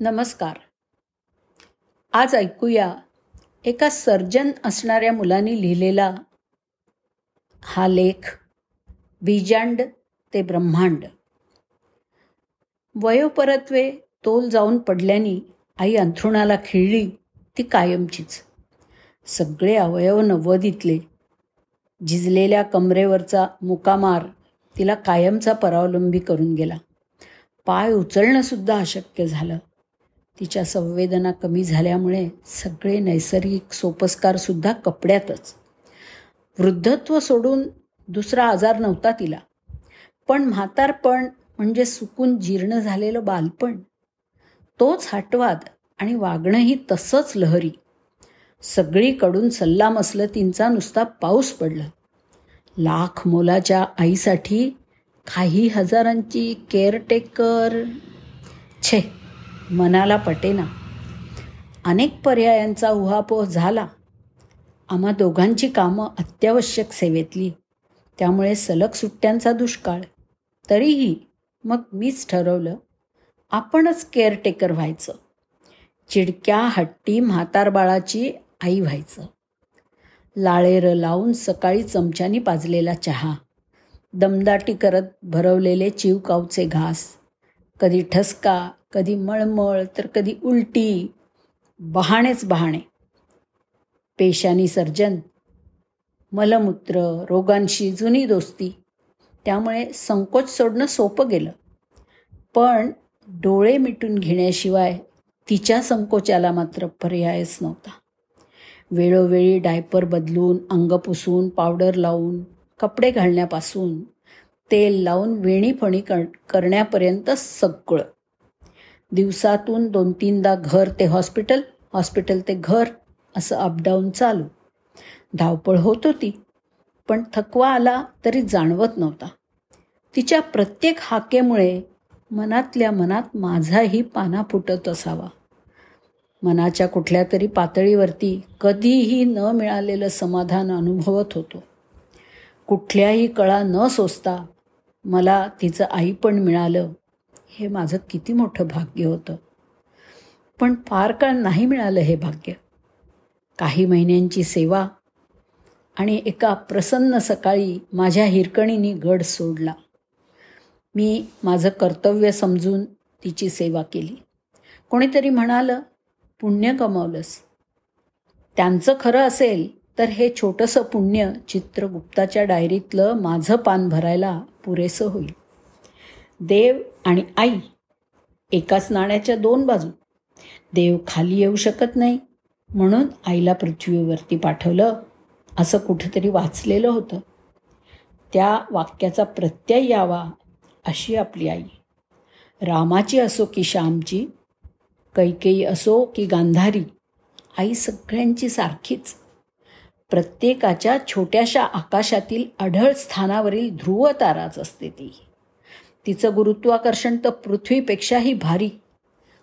नमस्कार. आज ऐकूया एका सर्जन असणाऱ्या मुलांनी लिहिलेला हा लेख बीजांड ते ब्रह्मांड. वयोपरत्वे तोल जाऊन पडल्याने आई अंथरुणाला खिळली ती कायमचीच. सगळे अवयव नव्वदीतले झिजलेल्या कमरेवरचा मुकामार तिला कायमचा परावलंबी करून गेला. पाय उचलणंसुद्धा अशक्य झालं. तिच्या संवेदना कमी झाल्यामुळे सगळे नैसर्गिक सोपस्कारसुद्धा कपड्यातच. वृद्धत्व सोडून दुसरा आजार नव्हता तिला. पण म्हातारपण म्हणजे सुकून जीर्ण झालेलं बालपण. तोच हटवाद आणि वागणंही तसंच लहरी. सगळीकडून सल्लामसलतींचा नुसता पाऊस पडला. लाख मोलाच्या आईसाठी काही हजारांची केअरटेकर. छे. मनाला पटेना. अनेक पर्यायांचा उहापोह झाला. आम्हा दोघांची कामं अत्यावश्यक सेवेतली. त्यामुळे सलग सुट्ट्यांचा दुष्काळ. तरीही मग मीच ठरवलं आपणच केअरटेकर व्हायचं. चिडक्या हट्टी म्हातार बाळाची आई व्हायचं. लाळेरं लावून सकाळी चमच्यानी पाजलेला चहा. दमदाटी करत भरवलेले चिवकावचे घास. कधी ठसका कधी मळमळ तर कधी उलटी. बहाणेच बहाणे. पेशानी सर्जन मलमूत्र रोगांशी जुनी दोस्ती. त्यामुळे संकोच सोडणं सोपं गेलं. पण डोळे मिटून घेण्याशिवाय तिच्या संकोचाला मात्र पर्यायच नव्हता. वेळोवेळी डायपर बदलून अंग पुसून पावडर लावून कपडे घालण्यापासून तेल लावून वेणीफणी कर करण्यापर्यंत सगळं. दिवसातून दोन तीनदा घर ते हॉस्पिटल हॉस्पिटल ते घर असं अपडाऊन चालू. धावपळ होत होती पण थकवा आला तरी जाणवत नव्हता. तिच्या प्रत्येक हाकेमुळे मनातल्या मनात माझाही पाना फुटत असावा. मनाच्या कुठल्या तरी पातळीवरती कधीही न मिळालेलं समाधान अनुभवत होतो. कुठल्याही कळा न सोसता मला तिचं आई पण मिळालं हे माझं किती मोठं भाग्य होतं. पण फार काळ नाही मिळालं हे भाग्य. काही महिन्यांची सेवा आणि एका प्रसन्न सकाळी माझ्या हिरकणीने गड सोडला. मी माझं कर्तव्य समजून तिची सेवा केली. कोणीतरी म्हणालं पुण्य कमावलंस. त्यांचं खरं असेल तर हे छोटंसं पुण्य चित्रगुप्ताच्या डायरीतलं माझं पान भरायला पुरेसं होईल. देव आणि आई एकाच नाण्याच्या दोन बाजू. देव खाली येऊ शकत नाही म्हणून आईला पृथ्वीवरती पाठवलं. असं कुठेतरी वाचलेलं होतं. त्या वाक्याचा प्रत्यय यावा अशी आपली आई. रामाची असो की श्यामची कैकेयी असो की गांधारी आई सगळ्यांची सारखीच. प्रत्येकाच्या छोट्याशा आकाशातील अढळ स्थानावरील ध्रुव ताराच असते ती. तिचं गुरुत्वाकर्षण तर पृथ्वीपेक्षाही भारी.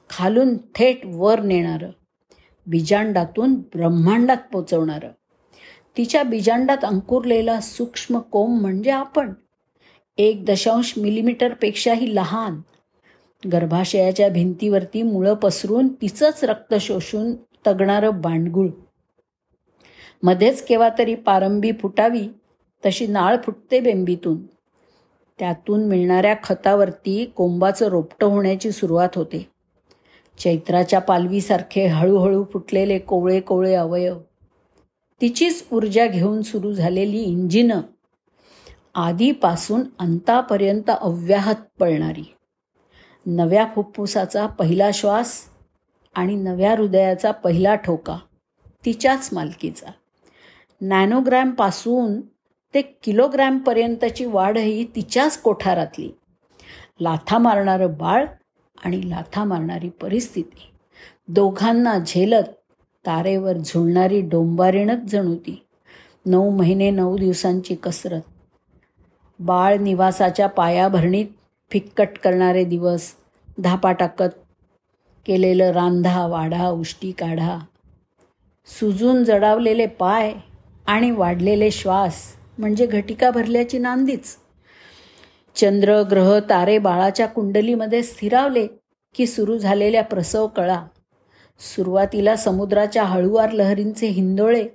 खालून थेट वर नेणारं बीजांडातून ब्रह्मांडात पोचवणारं. तिच्या बीजांडात अंकुरलेला सूक्ष्म कोम म्हणजे आपण. एक दशांश मिलीमीटरपेक्षाही लहान. गर्भाशयाच्या भिंतीवरती मुळं पसरून तिचंच रक्त शोषून तगणारं बांडगुळ मध्येच केव्हा तरी पारंबी फुटावी तशी नाळ फुटते बेंबीतून. त्यातून मिळणाऱ्या खतावरती कोंबाचं रोपटं होण्याची सुरुवात होते. चैत्राच्या पालवीसारखे हळूहळू फुटलेले कोवळे कोवळे अवयव. तिचीच ऊर्जा घेऊन सुरू झालेली इंजिनं आधीपासून अंतापर्यंत अव्याहत पळणारी. नव्या फुफ्फुसाचा पहिला श्वास आणि नव्या हृदयाचा पहिला ठोका तिच्याच मालकीचा. नॅनोग्रॅमपासून ते किलोग्रॅमपर्यंतची वाढही तिच्याच कोठारातली. लाथा मारणारं बाळ आणि लाथा मारणारी परिस्थिती. दोघांना झेलत तारेवर झुलणारी डोंबारीणच जणू ती नऊ महिने नऊ दिवसांची कसरत. बाळ निवासाच्या पायाभरणीत फिक्कट करणारे दिवस. धापा टाकत केलेलं रांधा वाढा उष्टी काढा. सुजून जडावलेले पाय आणि वाढलेले श्वास. म्हणजे घटिका भरल्याची नांदीच. चंद्र ग्रह तारे बाळाच्या कुंडलीमध्ये स्थिरावले की सुरू झालेल्या प्रसव कळा. सुरुवातीला समुद्राच्या हळुवार लहरींचे हिंदोळे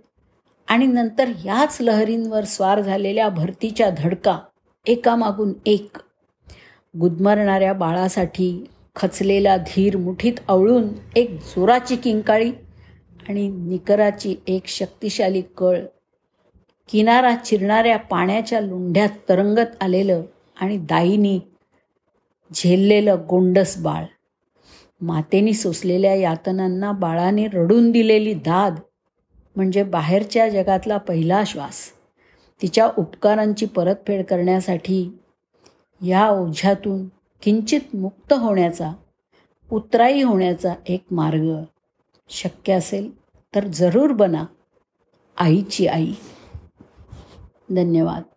आणि नंतर याच लहरींवर स्वार झालेल्या भरतीच्या धडका एकामागून एक. गुदमरणाऱ्या बाळासाठी खचलेला धीर मुठीत आवळून एक जोराची किंकाळी आणि निकराची एक शक्तिशाली कळ किनारा चिरणाऱ्या पाण्याच्या लुंढ्यात तरंगत आलेलं आणि दाईनी झेललेलं गोंडस बाळ. मातेनी सोसलेल्या यातनांना बाळाने रडून दिलेली दाद म्हणजे बाहेरच्या जगातला पहिला श्वास. तिच्या उपकारांची परतफेड करण्यासाठी या ओझ्यातून किंचित मुक्त होण्याचा उतराई होण्याचा एक मार्ग शक्य असेल तर जरूर बना आईची आई. धन्यवाद.